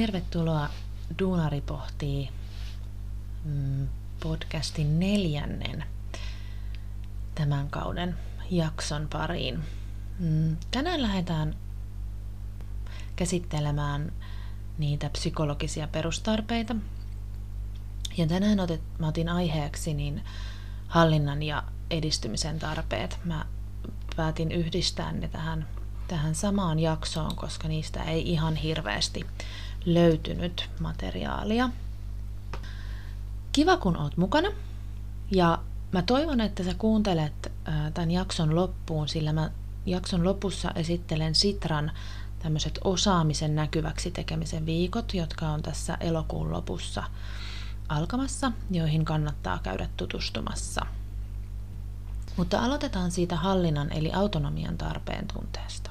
Tervetuloa Duunari pohtii mm, podcastin neljännen tämän kauden jakson pariin. Mm, tänään lähdetään käsittelemään niitä psykologisia perustarpeita. Ja tänään otet, mä otin aiheeksi niin hallinnan ja edistymisen tarpeet. Mä päätin yhdistää ne tähän, tähän samaan jaksoon, koska niistä ei ihan hirveästi löytynyt materiaalia. Kiva kun oot mukana ja mä toivon, että sä kuuntelet tämän jakson loppuun, sillä mä jakson lopussa esittelen Sitran tämmöiset osaamisen näkyväksi tekemisen viikot, jotka on tässä elokuun lopussa alkamassa, joihin kannattaa käydä tutustumassa. Mutta aloitetaan siitä hallinnan eli autonomian tarpeen tunteesta.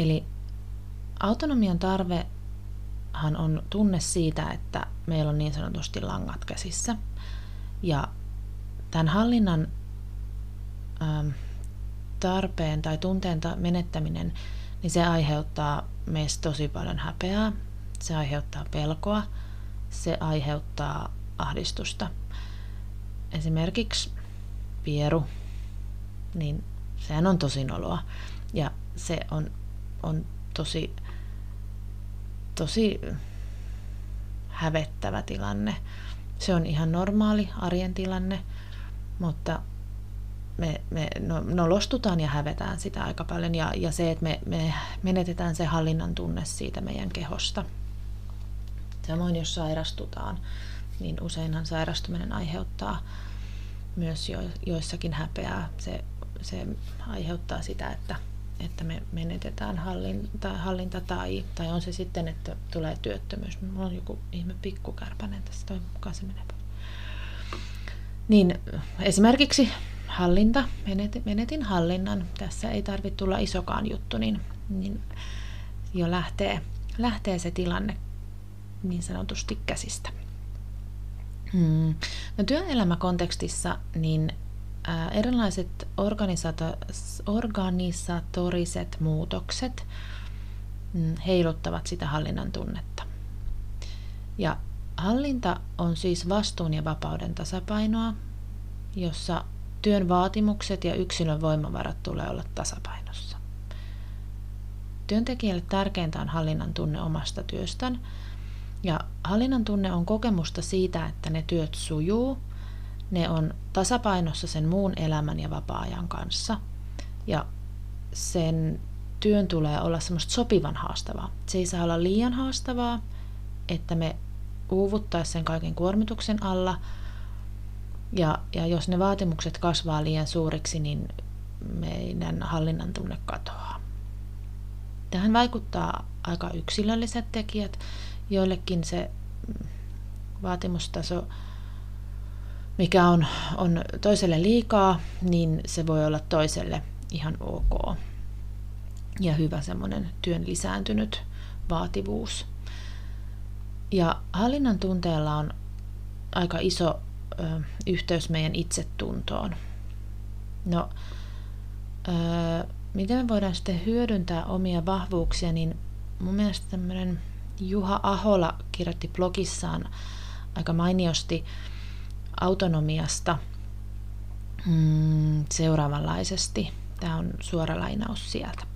Eli autonomian tarvehan on tunne siitä, että meillä on niin sanotusti langat käsissä. Ja tämän hallinnan ähm, tarpeen tai tunteen menettäminen, niin se aiheuttaa meistä tosi paljon häpeää, se aiheuttaa pelkoa, se aiheuttaa ahdistusta. Esimerkiksi pieru, niin sehän on tosi noloa. Ja se on, on tosi, tosi hävettävä tilanne. Se on ihan normaali arjen tilanne, mutta me, me no, ja hävetään sitä aika paljon. Ja, ja se, että me, me menetetään se hallinnan tunne siitä meidän kehosta. Samoin jos sairastutaan, niin useinhan sairastuminen aiheuttaa myös jo, joissakin häpeää. Se, se aiheuttaa sitä, että, että me menetetään hallinta, hallinta tai, tai on se sitten, että tulee työttömyys. Mulla on joku ihme pikkukärpänen tässä, toi mukaan se menee Niin esimerkiksi hallinta, menetin, menetin hallinnan, tässä ei tarvitse tulla isokaan juttu, niin, niin jo lähtee, lähtee se tilanne niin sanotusti käsistä. Hmm. No työelämäkontekstissa niin ää, erilaiset organisato- organisatoriset muutokset mm, heiluttavat sitä hallinnan tunnetta. Ja hallinta on siis vastuun ja vapauden tasapainoa, jossa työn vaatimukset ja yksilön voimavarat tulee olla tasapainossa. Työntekijälle tärkeintä on hallinnan tunne omasta työstään – ja hallinnan tunne on kokemusta siitä, että ne työt sujuu, ne on tasapainossa sen muun elämän ja vapaa-ajan kanssa. Ja sen työn tulee olla semmoista sopivan haastavaa. Se ei saa olla liian haastavaa, että me uuvuttaisiin sen kaiken kuormituksen alla. Ja, ja jos ne vaatimukset kasvaa liian suuriksi, niin meidän hallinnan tunne katoaa. Tähän vaikuttaa aika yksilölliset tekijät, joillekin se vaatimustaso, mikä on, on toiselle liikaa, niin se voi olla toiselle ihan ok. Ja hyvä semmoinen työn lisääntynyt vaativuus. Ja hallinnan tunteella on aika iso ö, yhteys meidän itsetuntoon. No, ö, miten me voidaan sitten hyödyntää omia vahvuuksia, niin mun mielestä tämmöinen Juha Ahola kirjoitti blogissaan aika mainiosti autonomiasta mm, seuraavanlaisesti. Tämä on suora lainaus sieltä.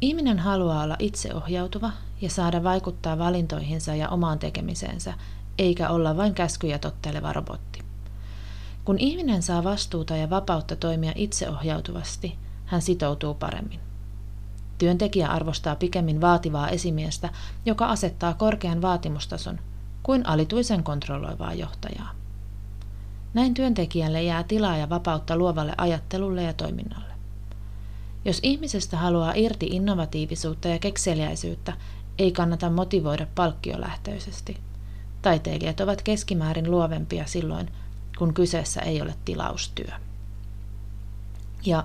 Ihminen haluaa olla itseohjautuva ja saada vaikuttaa valintoihinsa ja omaan tekemiseensä, eikä olla vain käskyjä totteleva robotti. Kun ihminen saa vastuuta ja vapautta toimia itseohjautuvasti, hän sitoutuu paremmin. Työntekijä arvostaa pikemmin vaativaa esimiestä, joka asettaa korkean vaatimustason, kuin alituisen kontrolloivaa johtajaa. Näin työntekijälle jää tilaa ja vapautta luovalle ajattelulle ja toiminnalle. Jos ihmisestä haluaa irti innovatiivisuutta ja kekseliäisyyttä, ei kannata motivoida palkkiolähtöisesti. Taiteilijat ovat keskimäärin luovempia silloin, kun kyseessä ei ole tilaustyö. Ja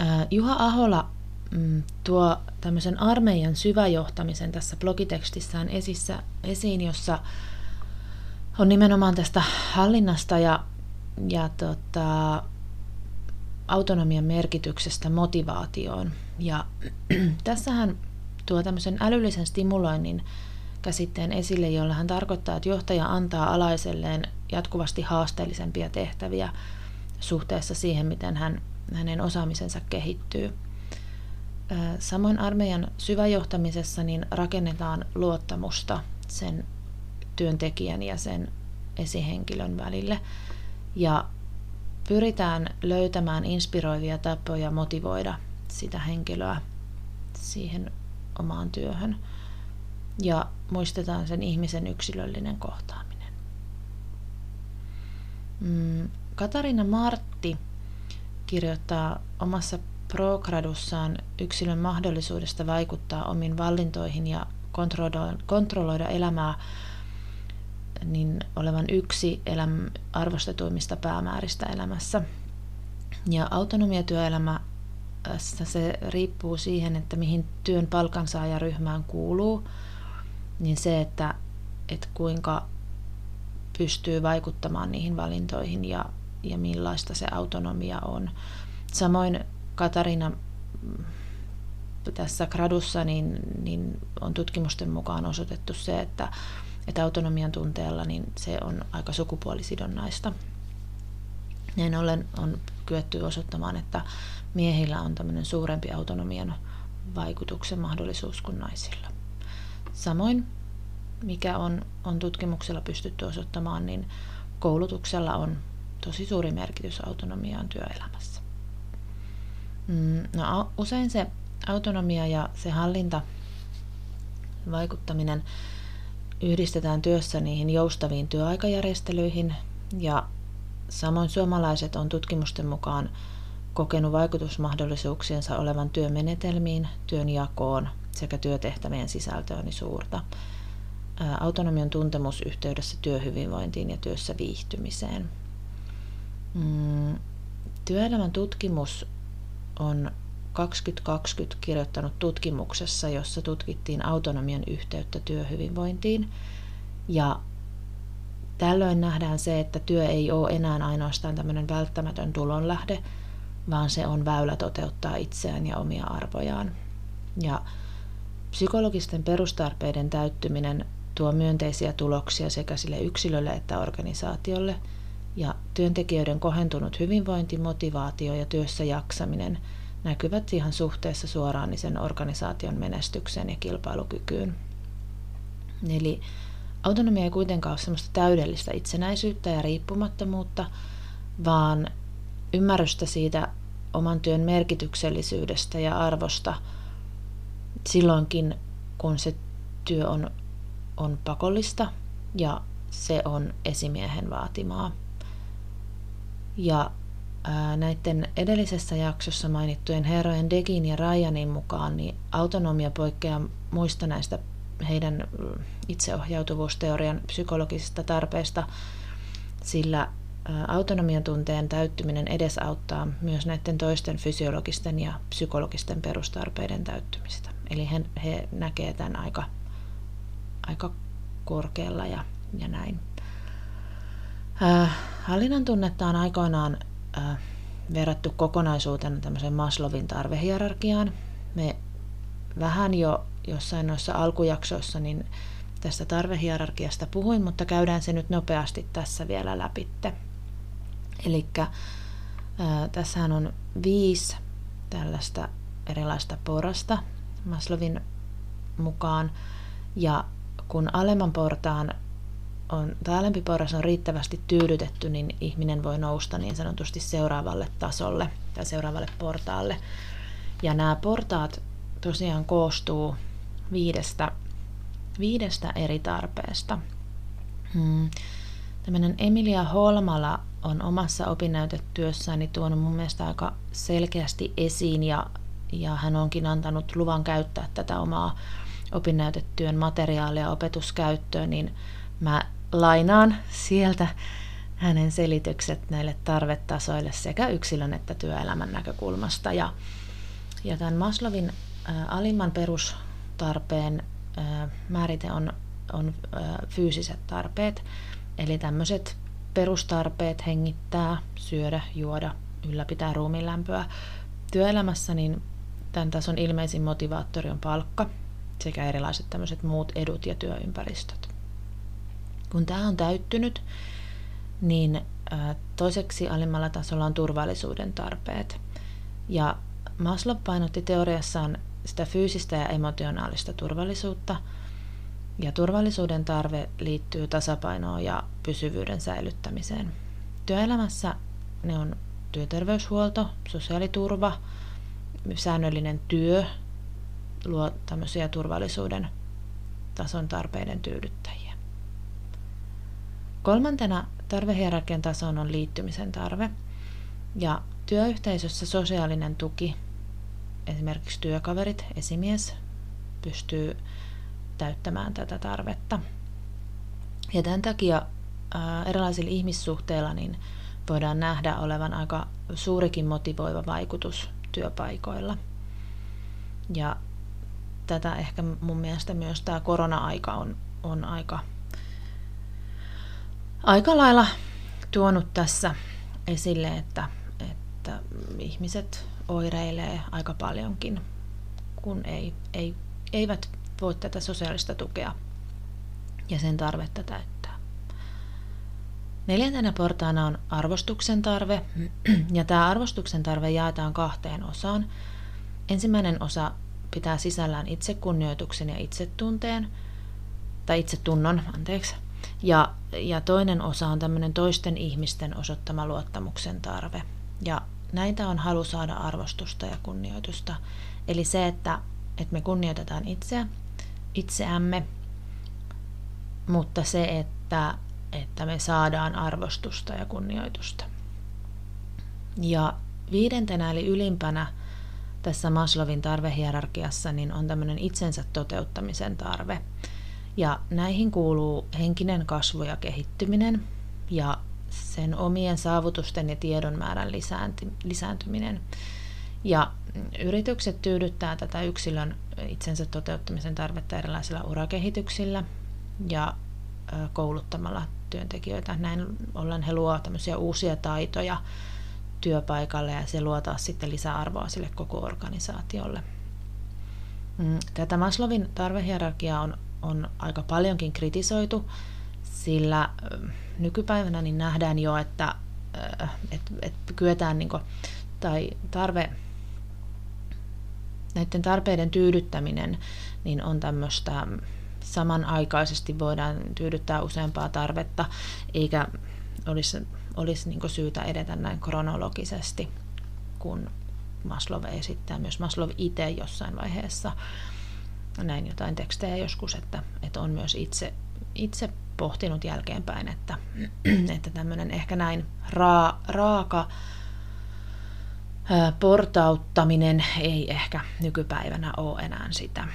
äh, Juha Ahola mm, tuo tämmöisen armeijan syväjohtamisen tässä blogitekstissään esissä, esiin, jossa on nimenomaan tästä hallinnasta ja, ja tota, autonomian merkityksestä motivaatioon. Ja tässä hän tuo tämmöisen älyllisen stimuloinnin käsitteen esille, jolla hän tarkoittaa, että johtaja antaa alaiselleen jatkuvasti haasteellisempia tehtäviä suhteessa siihen, miten hän, hänen osaamisensa kehittyy. Samoin armeijan syväjohtamisessa niin rakennetaan luottamusta sen työntekijän ja sen esihenkilön välille. Ja pyritään löytämään inspiroivia tapoja motivoida sitä henkilöä siihen omaan työhön. Ja muistetaan sen ihmisen yksilöllinen kohtaaminen. Mm, Katarina Martti kirjoittaa omassa progradussaan yksilön mahdollisuudesta vaikuttaa omiin valintoihin ja kontrolloida elämää niin olevan yksi eläm, arvostetuimmista päämääristä elämässä. Ja autonomiatyöelämä se riippuu siihen, että mihin työn palkansaajaryhmään kuuluu, niin se, että, että kuinka pystyy vaikuttamaan niihin valintoihin ja, ja millaista se autonomia on. Samoin Katarina mm, tässä gradussa niin, niin on tutkimusten mukaan osoitettu se, että, että autonomian tunteella niin se on aika sukupuolisidonnaista. Näin ollen on kyetty osoittamaan, että miehillä on tämmöinen suurempi autonomian vaikutuksen mahdollisuus kuin naisilla. Samoin, mikä on, on tutkimuksella pystytty osoittamaan, niin koulutuksella on tosi suuri merkitys autonomiaan työelämässä. Mm, no, usein se autonomia ja se hallinta, vaikuttaminen yhdistetään työssä niihin joustaviin työaikajärjestelyihin ja samoin suomalaiset on tutkimusten mukaan kokenut vaikutusmahdollisuuksiensa olevan työmenetelmiin, työnjakoon sekä työtehtävien sisältöön suurta. Autonomian tuntemus yhteydessä työhyvinvointiin ja työssä viihtymiseen. Mm, työelämän tutkimus on 2020 kirjoittanut tutkimuksessa, jossa tutkittiin autonomian yhteyttä työhyvinvointiin. Ja tällöin nähdään se, että työ ei ole enää ainoastaan tämmöinen välttämätön tulonlähde, vaan se on väylä toteuttaa itseään ja omia arvojaan. Ja psykologisten perustarpeiden täyttyminen tuo myönteisiä tuloksia sekä sille yksilölle että organisaatiolle – työntekijöiden kohentunut hyvinvointi, motivaatio ja työssä jaksaminen näkyvät ihan suhteessa suoraan niin sen organisaation menestykseen ja kilpailukykyyn. Eli autonomia ei kuitenkaan ole sellaista täydellistä itsenäisyyttä ja riippumattomuutta, vaan ymmärrystä siitä oman työn merkityksellisyydestä ja arvosta silloinkin, kun se työ on, on pakollista ja se on esimiehen vaatimaa. Ja ää, näiden edellisessä jaksossa mainittujen herrojen Degin ja Ryanin mukaan niin autonomia poikkeaa muista näistä heidän itseohjautuvuusteorian psykologisista tarpeista, sillä autonomian tunteen täyttyminen edesauttaa myös näiden toisten fysiologisten ja psykologisten perustarpeiden täyttymistä. Eli he, he näkevät tämän aika, aika korkealla ja, ja näin. Äh, hallinnan tunnetta on aikoinaan äh, verrattu kokonaisuutena tämmöiseen Maslowin tarvehierarkiaan. Me vähän jo jossain noissa alkujaksoissa niin tästä tarvehierarkiasta puhuin, mutta käydään se nyt nopeasti tässä vielä läpitte. Eli äh, tässähän on viisi tällaista erilaista porasta Maslowin mukaan, ja kun alemman portaan on, tai alempi porras on riittävästi tyydytetty, niin ihminen voi nousta niin sanotusti seuraavalle tasolle tai seuraavalle portaalle. Ja nämä portaat tosiaan koostuu viidestä, viidestä eri tarpeesta. Hmm. Tämmöinen Emilia Holmala on omassa opinnäytetyössäni tuonut mun mielestä aika selkeästi esiin ja, ja hän onkin antanut luvan käyttää tätä omaa opinnäytetyön materiaalia opetuskäyttöön, niin mä lainaan sieltä hänen selitykset näille tarvetasoille sekä yksilön että työelämän näkökulmasta. Ja, ja tämän Maslowin ä, alimman perustarpeen ä, määrite on, on ä, fyysiset tarpeet, eli tämmöiset perustarpeet hengittää, syödä, juoda, ylläpitää ruumiin lämpöä. Työelämässä niin tämän tason ilmeisin motivaattori on palkka, sekä erilaiset tämmöiset muut edut ja työympäristöt. Kun tämä on täyttynyt, niin toiseksi alimmalla tasolla on turvallisuuden tarpeet. Ja Maslow painotti teoriassaan sitä fyysistä ja emotionaalista turvallisuutta. Ja turvallisuuden tarve liittyy tasapainoon ja pysyvyyden säilyttämiseen. Työelämässä ne on työterveyshuolto, sosiaaliturva, säännöllinen työ luo tämmöisiä turvallisuuden tason tarpeiden tyydyttäjiä. Kolmantena tarvehierarkian tasoon on liittymisen tarve. Ja työyhteisössä sosiaalinen tuki, esimerkiksi työkaverit, esimies, pystyy täyttämään tätä tarvetta. Ja tämän takia ää, erilaisilla ihmissuhteilla niin voidaan nähdä olevan aika suurikin motivoiva vaikutus työpaikoilla. Ja tätä ehkä mun mielestä myös tämä korona-aika on, on aika, aika lailla tuonut tässä esille, että, että ihmiset oireilee aika paljonkin, kun ei, ei, eivät voi tätä sosiaalista tukea ja sen tarvetta täyttää. Neljäntenä portaana on arvostuksen tarve, ja tämä arvostuksen tarve jaetaan kahteen osaan. Ensimmäinen osa pitää sisällään itsekunnioituksen ja itsetunteen, tai itsetunnon, anteeksi. Ja, ja toinen osa on tämmöinen toisten ihmisten osoittama luottamuksen tarve. Ja näitä on halu saada arvostusta ja kunnioitusta. Eli se, että, että me kunnioitetaan itseä, itseämme, mutta se, että, että me saadaan arvostusta ja kunnioitusta. Ja viidentenä eli ylimpänä tässä Maslowin tarvehierarkiassa niin on tämmöinen itsensä toteuttamisen tarve. Ja näihin kuuluu henkinen kasvu ja kehittyminen ja sen omien saavutusten ja tiedon määrän lisääntyminen. Ja yritykset tyydyttää tätä yksilön itsensä toteuttamisen tarvetta erilaisilla urakehityksillä ja kouluttamalla työntekijöitä. Näin ollen he luovat tämmöisiä uusia taitoja työpaikalle ja se luo taas sitten lisäarvoa sille koko organisaatiolle. Mm, tätä Maslowin tarvehierarkiaa on, on aika paljonkin kritisoitu, sillä nykypäivänä niin nähdään jo, että et, et kyetään niin kuin, tai tarve, näiden tarpeiden tyydyttäminen niin on tämmöistä samanaikaisesti voidaan tyydyttää useampaa tarvetta, eikä olisi olisi niin syytä edetä näin kronologisesti, kun Maslow esittää myös Maslow itse jossain vaiheessa näin jotain tekstejä joskus, että, että on myös itse, itse pohtinut jälkeenpäin, että, että tämmöinen ehkä näin raa, raaka portauttaminen ei ehkä nykypäivänä ole enää sitä,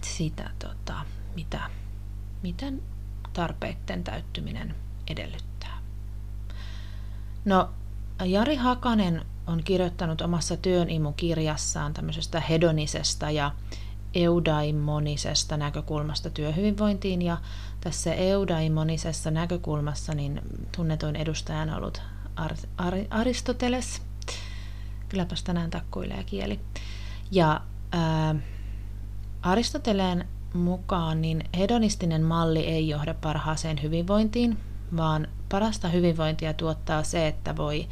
sitä tota, mitä, miten tarpeiden täyttyminen edellyttää. No, Jari Hakanen on kirjoittanut omassa työnimukirjassaan tämmöisestä hedonisesta ja eudaimonisesta näkökulmasta työhyvinvointiin ja tässä eudaimonisessa näkökulmassa niin tunnetuin edustaja on ollut Ar- Ar- Aristoteles. Kylläpäs tänään takkuilee kieli. Ja ää, Aristoteleen mukaan niin hedonistinen malli ei johda parhaaseen hyvinvointiin, vaan parasta hyvinvointia tuottaa se, että voi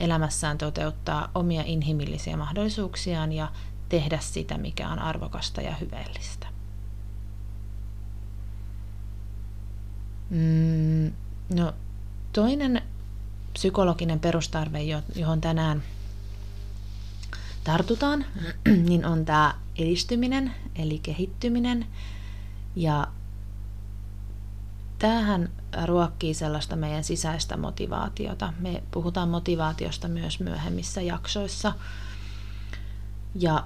elämässään toteuttaa omia inhimillisiä mahdollisuuksiaan ja tehdä sitä, mikä on arvokasta ja hyveellistä. Mm, no, toinen psykologinen perustarve, johon tänään tartutaan, niin on tämä edistyminen, eli kehittyminen. Ja tämähän ruokkii sellaista meidän sisäistä motivaatiota. Me puhutaan motivaatiosta myös myöhemmissä jaksoissa. Ja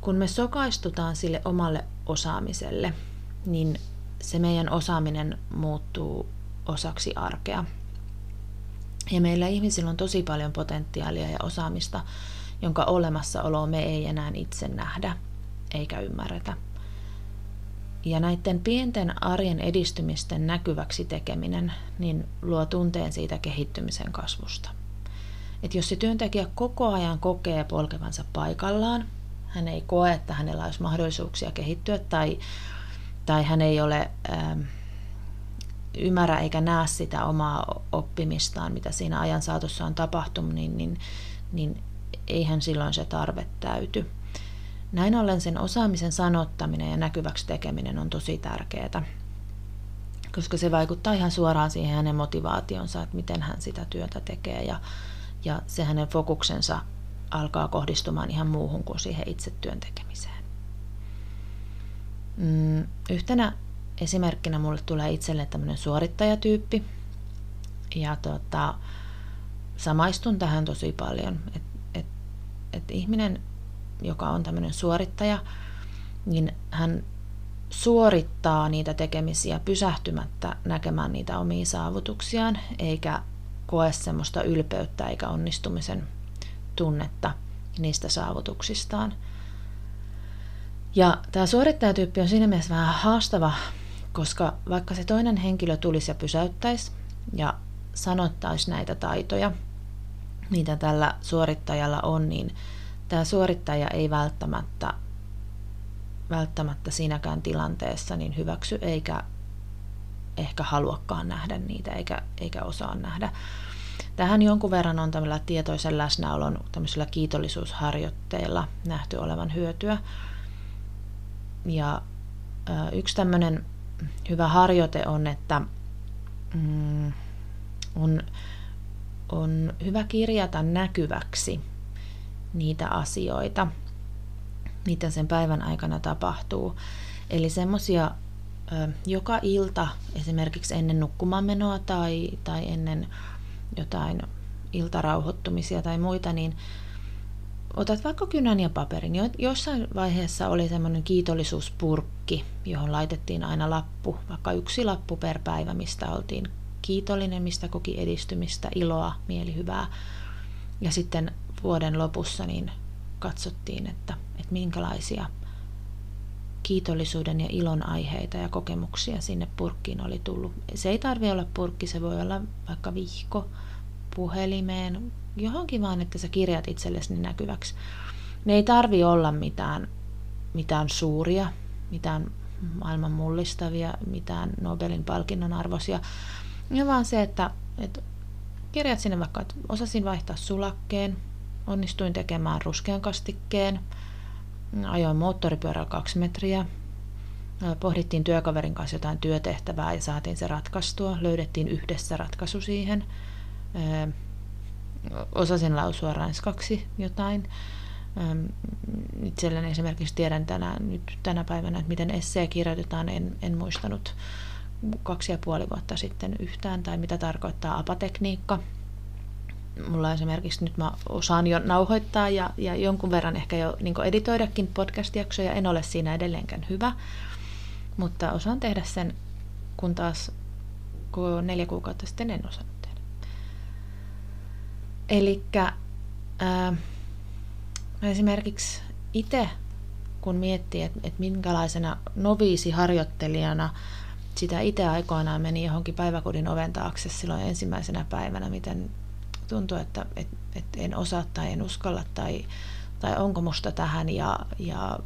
kun me sokaistutaan sille omalle osaamiselle, niin se meidän osaaminen muuttuu osaksi arkea. Ja meillä ihmisillä on tosi paljon potentiaalia ja osaamista, jonka olemassaoloa me ei enää itse nähdä eikä ymmärretä. Ja näiden pienten arjen edistymisten näkyväksi tekeminen niin luo tunteen siitä kehittymisen kasvusta. Et jos se työntekijä koko ajan kokee polkevansa paikallaan, hän ei koe, että hänellä olisi mahdollisuuksia kehittyä tai, tai hän ei ole ähm, ymmärrä eikä näe sitä omaa oppimistaan, mitä siinä ajan saatossa on tapahtunut, niin, niin, niin eihän silloin se tarve täyty. Näin ollen sen osaamisen sanottaminen ja näkyväksi tekeminen on tosi tärkeää, koska se vaikuttaa ihan suoraan siihen hänen motivaationsa, että miten hän sitä työtä tekee ja, ja se hänen fokuksensa alkaa kohdistumaan ihan muuhun kuin siihen itse työn tekemiseen. Mm, yhtenä esimerkkinä mulle tulee itselle tämmöinen suorittajatyyppi. Ja tota, samaistun tähän tosi paljon. Että et, et ihminen, joka on tämmöinen suorittaja, niin hän suorittaa niitä tekemisiä pysähtymättä näkemään niitä omia saavutuksiaan, eikä koe semmoista ylpeyttä eikä onnistumisen tunnetta niistä saavutuksistaan. Ja tämä suorittajatyyppi on siinä mielessä vähän haastava, koska vaikka se toinen henkilö tulisi ja pysäyttäisi ja sanottaisi näitä taitoja, mitä tällä suorittajalla on, niin tämä suorittaja ei välttämättä, välttämättä siinäkään tilanteessa niin hyväksy eikä ehkä haluakaan nähdä niitä eikä, eikä osaa nähdä. Tähän jonkun verran on tämmöllä tietoisen läsnäolon tämmöisillä kiitollisuusharjoitteilla nähty olevan hyötyä. Ja yksi tämmöinen hyvä harjoite on, että mm, on, on hyvä kirjata näkyväksi niitä asioita, mitä sen päivän aikana tapahtuu. Eli semmoisia joka ilta, esimerkiksi ennen nukkumaanmenoa tai, tai ennen jotain iltarauhoittumisia tai muita, niin otat vaikka kynän ja paperin. Jossain vaiheessa oli semmoinen kiitollisuuspurkki, johon laitettiin aina lappu, vaikka yksi lappu per päivä, mistä oltiin kiitollinen, mistä koki edistymistä, iloa, mielihyvää. Ja sitten vuoden lopussa niin katsottiin, että, että minkälaisia kiitollisuuden ja ilon aiheita ja kokemuksia sinne purkkiin oli tullut. Se ei tarvi olla purkki, se voi olla vaikka vihko puhelimeen, johonkin vaan, että sä kirjat itsellesi näkyväksi. Ne ei tarvi olla mitään, mitään suuria, mitään maailman mullistavia, mitään Nobelin palkinnon arvoisia, ja vaan se, että, että kirjat sinne vaikka, että osasin vaihtaa sulakkeen, onnistuin tekemään ruskean kastikkeen, ajoin moottoripyörällä kaksi metriä, pohdittiin työkaverin kanssa jotain työtehtävää ja saatiin se ratkaistua, löydettiin yhdessä ratkaisu siihen, osasin lausua ranskaksi jotain. Itselleni esimerkiksi tiedän tänä, nyt tänä päivänä, että miten essee kirjoitetaan, en, en muistanut kaksi ja puoli vuotta sitten yhtään, tai mitä tarkoittaa apatekniikka. Mulla esimerkiksi nyt mä osaan jo nauhoittaa ja, ja jonkun verran ehkä jo niin editoidakin podcast-jaksoja, en ole siinä edelleenkään hyvä, mutta osaan tehdä sen, kun taas kun neljä kuukautta sitten en osannut tehdä. Eli esimerkiksi itse, kun miettii, että, että minkälaisena noviisiharjoittelijana sitä itse aikoinaan meni johonkin päiväkodin oven taakse silloin ensimmäisenä päivänä, miten tuntuu, että et, et en osaa tai en uskalla tai, tai onko musta tähän ja, ja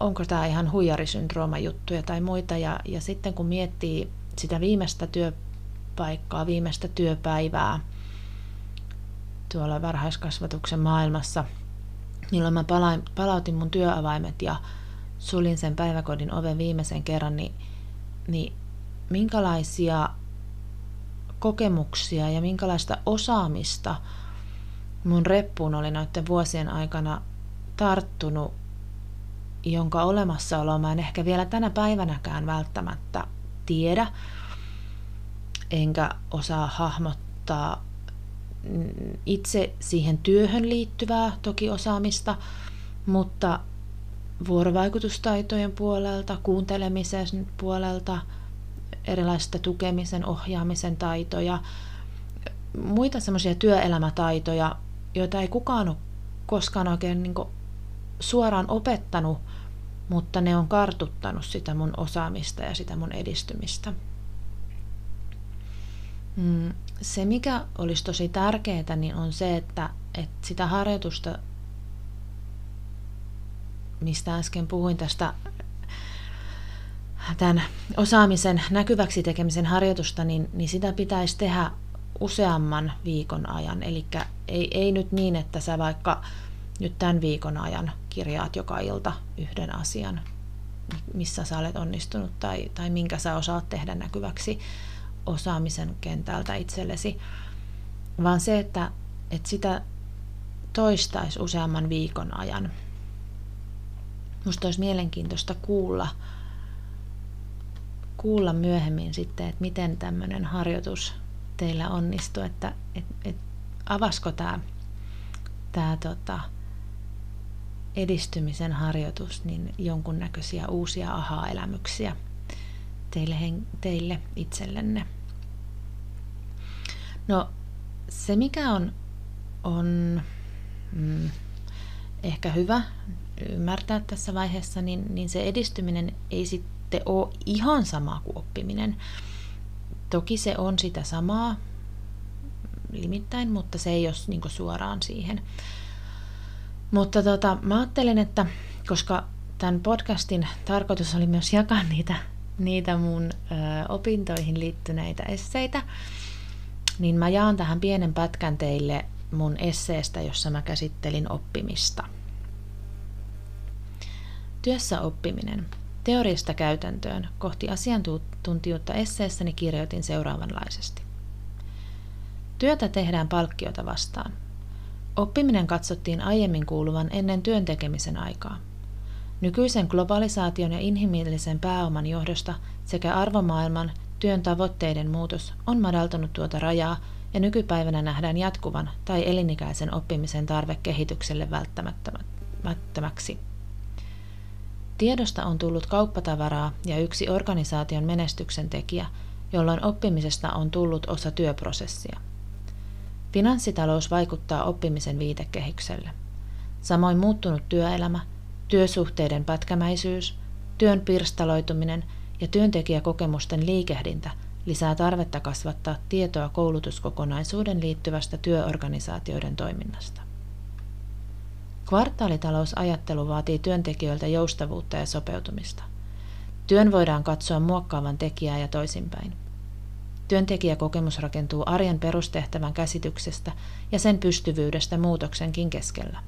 onko tämä ihan huijarisyndrooma juttuja tai muita. Ja, ja sitten kun miettii sitä viimeistä työpaikkaa, viimeistä työpäivää tuolla varhaiskasvatuksen maailmassa, milloin mä palautin mun työavaimet ja sulin sen päiväkodin oven viimeisen kerran, niin niin minkälaisia kokemuksia ja minkälaista osaamista mun reppuun oli noiden vuosien aikana tarttunut, jonka olemassaoloa mä en ehkä vielä tänä päivänäkään välttämättä tiedä, enkä osaa hahmottaa itse siihen työhön liittyvää toki osaamista, mutta vuorovaikutustaitojen puolelta, kuuntelemisen puolelta, erilaisista tukemisen, ohjaamisen taitoja, muita semmoisia työelämätaitoja, joita ei kukaan ole koskaan oikein niin suoraan opettanut, mutta ne on kartuttanut sitä mun osaamista ja sitä mun edistymistä. Mm, se, mikä olisi tosi tärkeää, niin on se, että, että sitä harjoitusta mistä äsken puhuin tästä tämän osaamisen näkyväksi tekemisen harjoitusta, niin, niin sitä pitäisi tehdä useamman viikon ajan. Eli ei, ei nyt niin, että sä vaikka nyt tämän viikon ajan kirjaat joka ilta yhden asian, missä sä olet onnistunut tai, tai minkä sä osaat tehdä näkyväksi osaamisen kentältä itsellesi, vaan se, että, että sitä toistaisi useamman viikon ajan. Musta olisi mielenkiintoista kuulla, kuulla myöhemmin sitten, että miten tämmöinen harjoitus teillä onnistuu, että et, et, avasko tämä tää, tota, edistymisen harjoitus niin jonkunnäköisiä uusia aha-elämyksiä teille, teille itsellenne. No se mikä on, on mm, ehkä hyvä ymmärtää tässä vaiheessa, niin, niin se edistyminen ei sitten ole ihan sama kuin oppiminen. Toki se on sitä samaa limittäin, mutta se ei ole niin suoraan siihen. Mutta tota, mä ajattelin, että koska tämän podcastin tarkoitus oli myös jakaa niitä, niitä mun ö, opintoihin liittyneitä esseitä, niin mä jaan tähän pienen pätkän teille mun esseestä, jossa mä käsittelin oppimista. Työssä oppiminen. Teoriasta käytäntöön kohti asiantuntijuutta esseessäni kirjoitin seuraavanlaisesti. Työtä tehdään palkkiota vastaan. Oppiminen katsottiin aiemmin kuuluvan ennen työn tekemisen aikaa. Nykyisen globalisaation ja inhimillisen pääoman johdosta sekä arvomaailman työn tavoitteiden muutos on madaltanut tuota rajaa ja nykypäivänä nähdään jatkuvan tai elinikäisen oppimisen tarve kehitykselle välttämättömäksi. Tiedosta on tullut kauppatavaraa ja yksi organisaation menestyksen tekijä, jolloin oppimisesta on tullut osa työprosessia. Finanssitalous vaikuttaa oppimisen viitekehykselle. Samoin muuttunut työelämä, työsuhteiden pätkämäisyys, työn pirstaloituminen ja työntekijäkokemusten liikehdintä lisää tarvetta kasvattaa tietoa koulutuskokonaisuuden liittyvästä työorganisaatioiden toiminnasta. Kvartaalitalousajattelu vaatii työntekijöiltä joustavuutta ja sopeutumista. Työn voidaan katsoa muokkaavan tekijää ja toisinpäin. Työntekijäkokemus rakentuu arjen perustehtävän käsityksestä ja sen pystyvyydestä muutoksenkin keskellä.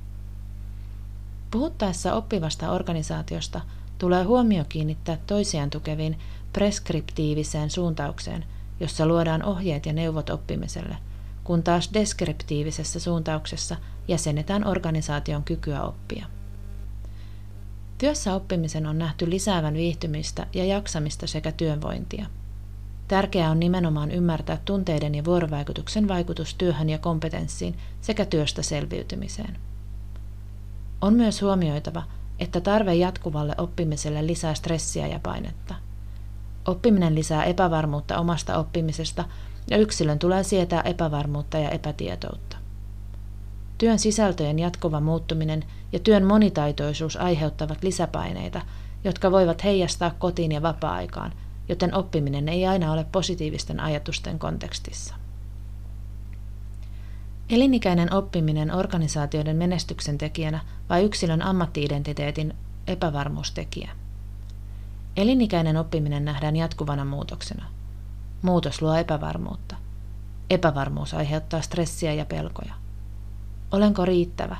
Puhuttaessa oppivasta organisaatiosta tulee huomio kiinnittää toisiaan tukeviin preskriptiiviseen suuntaukseen, jossa luodaan ohjeet ja neuvot oppimiselle, kun taas deskriptiivisessä suuntauksessa jäsenetään organisaation kykyä oppia. Työssä oppimisen on nähty lisäävän viihtymistä ja jaksamista sekä työvointia. Tärkeää on nimenomaan ymmärtää tunteiden ja vuorovaikutuksen vaikutus työhön ja kompetenssiin sekä työstä selviytymiseen. On myös huomioitava, että tarve jatkuvalle oppimiselle lisää stressiä ja painetta. Oppiminen lisää epävarmuutta omasta oppimisesta ja yksilön tulee sietää epävarmuutta ja epätietoutta. Työn sisältöjen jatkuva muuttuminen ja työn monitaitoisuus aiheuttavat lisäpaineita, jotka voivat heijastaa kotiin ja vapaa-aikaan, joten oppiminen ei aina ole positiivisten ajatusten kontekstissa. Elinikäinen oppiminen organisaatioiden menestyksen tekijänä vai yksilön ammattiidentiteetin epävarmuustekijä? Elinikäinen oppiminen nähdään jatkuvana muutoksena. Muutos luo epävarmuutta. Epävarmuus aiheuttaa stressiä ja pelkoja. Olenko riittävä?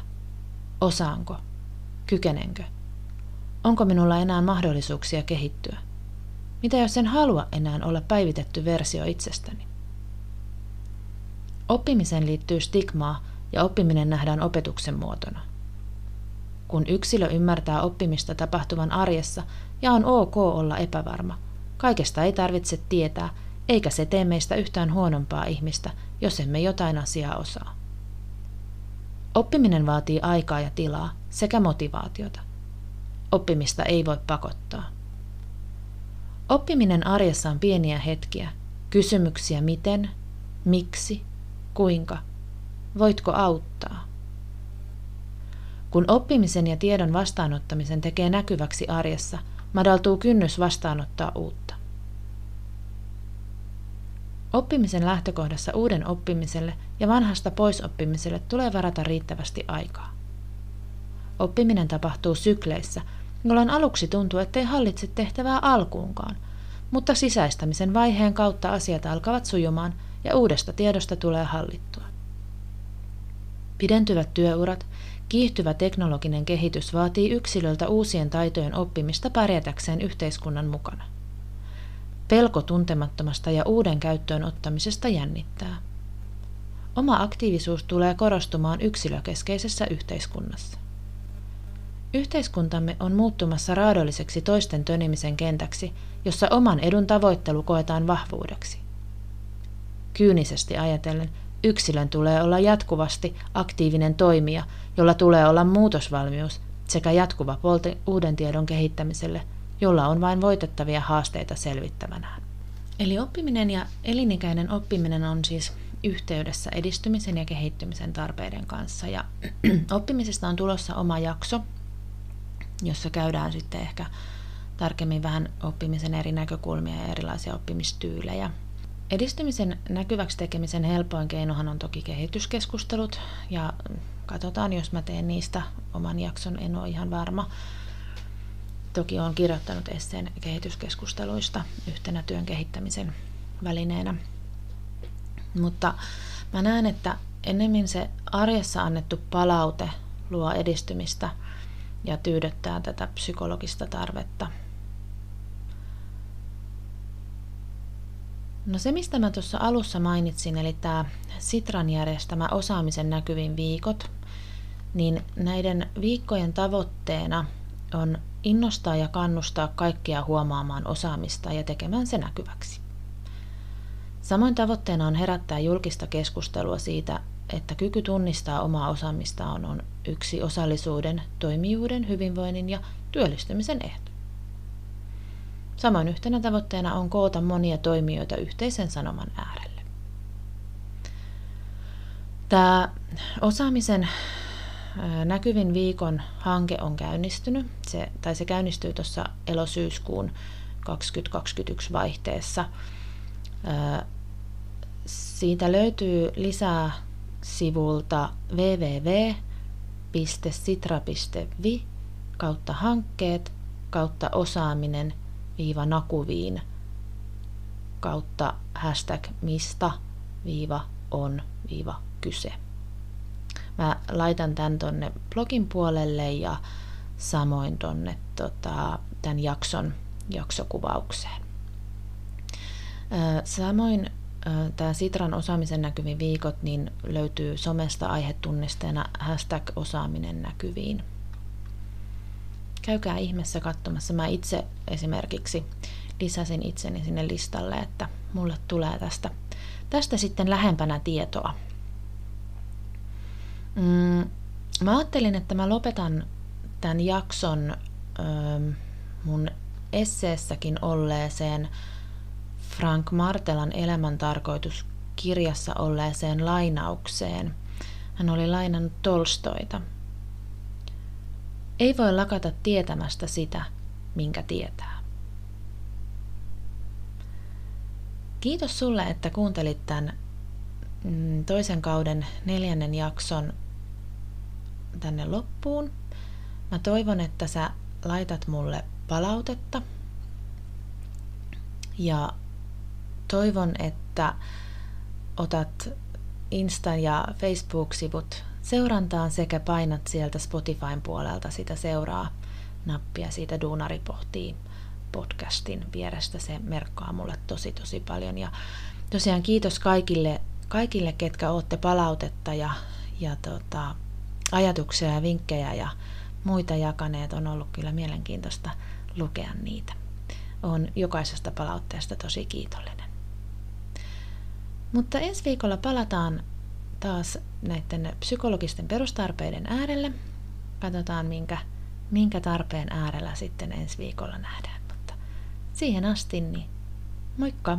Osaanko? Kykenenkö? Onko minulla enää mahdollisuuksia kehittyä? Mitä jos en halua enää olla päivitetty versio itsestäni? Oppimiseen liittyy stigmaa ja oppiminen nähdään opetuksen muotona. Kun yksilö ymmärtää oppimista tapahtuvan arjessa ja on ok olla epävarma, kaikesta ei tarvitse tietää, eikä se tee meistä yhtään huonompaa ihmistä, jos emme jotain asiaa osaa. Oppiminen vaatii aikaa ja tilaa sekä motivaatiota. Oppimista ei voi pakottaa. Oppiminen arjessa on pieniä hetkiä, kysymyksiä miten, miksi, kuinka, voitko auttaa. Kun oppimisen ja tiedon vastaanottamisen tekee näkyväksi arjessa, madaltuu kynnys vastaanottaa uutta. Oppimisen lähtökohdassa uuden oppimiselle ja vanhasta poisoppimiselle tulee varata riittävästi aikaa. oppiminen tapahtuu sykleissä, jolloin aluksi tuntuu, ettei hallitse tehtävää alkuunkaan, mutta sisäistämisen vaiheen kautta asiat alkavat sujumaan ja uudesta tiedosta tulee hallittua. Pidentyvät työurat, kiihtyvä teknologinen kehitys vaatii yksilöltä uusien taitojen oppimista pärjätäkseen yhteiskunnan mukana. Pelko tuntemattomasta ja uuden käyttöön ottamisesta jännittää. Oma aktiivisuus tulee korostumaan yksilökeskeisessä yhteiskunnassa. Yhteiskuntamme on muuttumassa raadolliseksi toisten tönimisen kentäksi, jossa oman edun tavoittelu koetaan vahvuudeksi. Kyynisesti ajatellen, yksilön tulee olla jatkuvasti aktiivinen toimija, jolla tulee olla muutosvalmius sekä jatkuva polti uuden tiedon kehittämiselle, jolla on vain voitettavia haasteita selvittävänään. Eli oppiminen ja elinikäinen oppiminen on siis yhteydessä edistymisen ja kehittymisen tarpeiden kanssa. Ja oppimisesta on tulossa oma jakso, jossa käydään sitten ehkä tarkemmin vähän oppimisen eri näkökulmia ja erilaisia oppimistyylejä. Edistymisen näkyväksi tekemisen helpoin keinohan on toki kehityskeskustelut ja katsotaan, jos mä teen niistä oman jakson, en ole ihan varma. Toki olen kirjoittanut esseen kehityskeskusteluista yhtenä työn kehittämisen välineenä. Mutta mä näen, että ennemmin se arjessa annettu palaute luo edistymistä ja tyydyttää tätä psykologista tarvetta. No se, mistä mä tuossa alussa mainitsin, eli tämä Sitran järjestämä osaamisen näkyvin viikot, niin näiden viikkojen tavoitteena on innostaa ja kannustaa kaikkia huomaamaan osaamista ja tekemään se näkyväksi. Samoin tavoitteena on herättää julkista keskustelua siitä, että kyky tunnistaa omaa osaamistaan on yksi osallisuuden, toimijuuden, hyvinvoinnin ja työllistymisen ehto. Samoin yhtenä tavoitteena on koota monia toimijoita yhteisen sanoman äärelle. Tämä osaamisen näkyvin viikon hanke on käynnistynyt, se, tai se käynnistyy tuossa elosyyskuun 2021 vaihteessa. Siitä löytyy lisää sivulta www.sitra.fi kautta hankkeet kautta osaaminen viiva nakuviin kautta hashtag mistä viiva on viiva kyse. Mä laitan tämän tonne blogin puolelle ja samoin tonne tota, tämän jakson jaksokuvaukseen. Samoin tämä Sitran osaamisen näkyviin viikot niin löytyy somesta aihetunnisteena hashtag osaaminen näkyviin. Käykää ihmeessä katsomassa. Mä itse esimerkiksi lisäsin itseni sinne listalle, että mulle tulee tästä, tästä sitten lähempänä tietoa. Mm, mä ajattelin, että mä lopetan tämän jakson ö, mun esseessäkin olleeseen Frank Martelan elämäntarkoitus kirjassa olleeseen lainaukseen. Hän oli lainannut Tolstoita. Ei voi lakata tietämästä sitä, minkä tietää. Kiitos sulle, että kuuntelit tämän mm, toisen kauden neljännen jakson tänne loppuun. Mä toivon, että sä laitat mulle palautetta ja toivon, että otat Insta- ja Facebook-sivut seurantaan sekä painat sieltä Spotifyn puolelta sitä seuraa nappia siitä Duunari pohtii podcastin vierestä. Se merkkaa mulle tosi tosi paljon. Ja tosiaan kiitos kaikille, kaikille ketkä olette palautetta ja, ja tota, ajatuksia ja vinkkejä ja muita jakaneet. On ollut kyllä mielenkiintoista lukea niitä. Olen jokaisesta palautteesta tosi kiitollinen. Mutta ensi viikolla palataan taas näiden psykologisten perustarpeiden äärelle. Katsotaan, minkä, minkä tarpeen äärellä sitten ensi viikolla nähdään. Mutta siihen asti, niin moikka!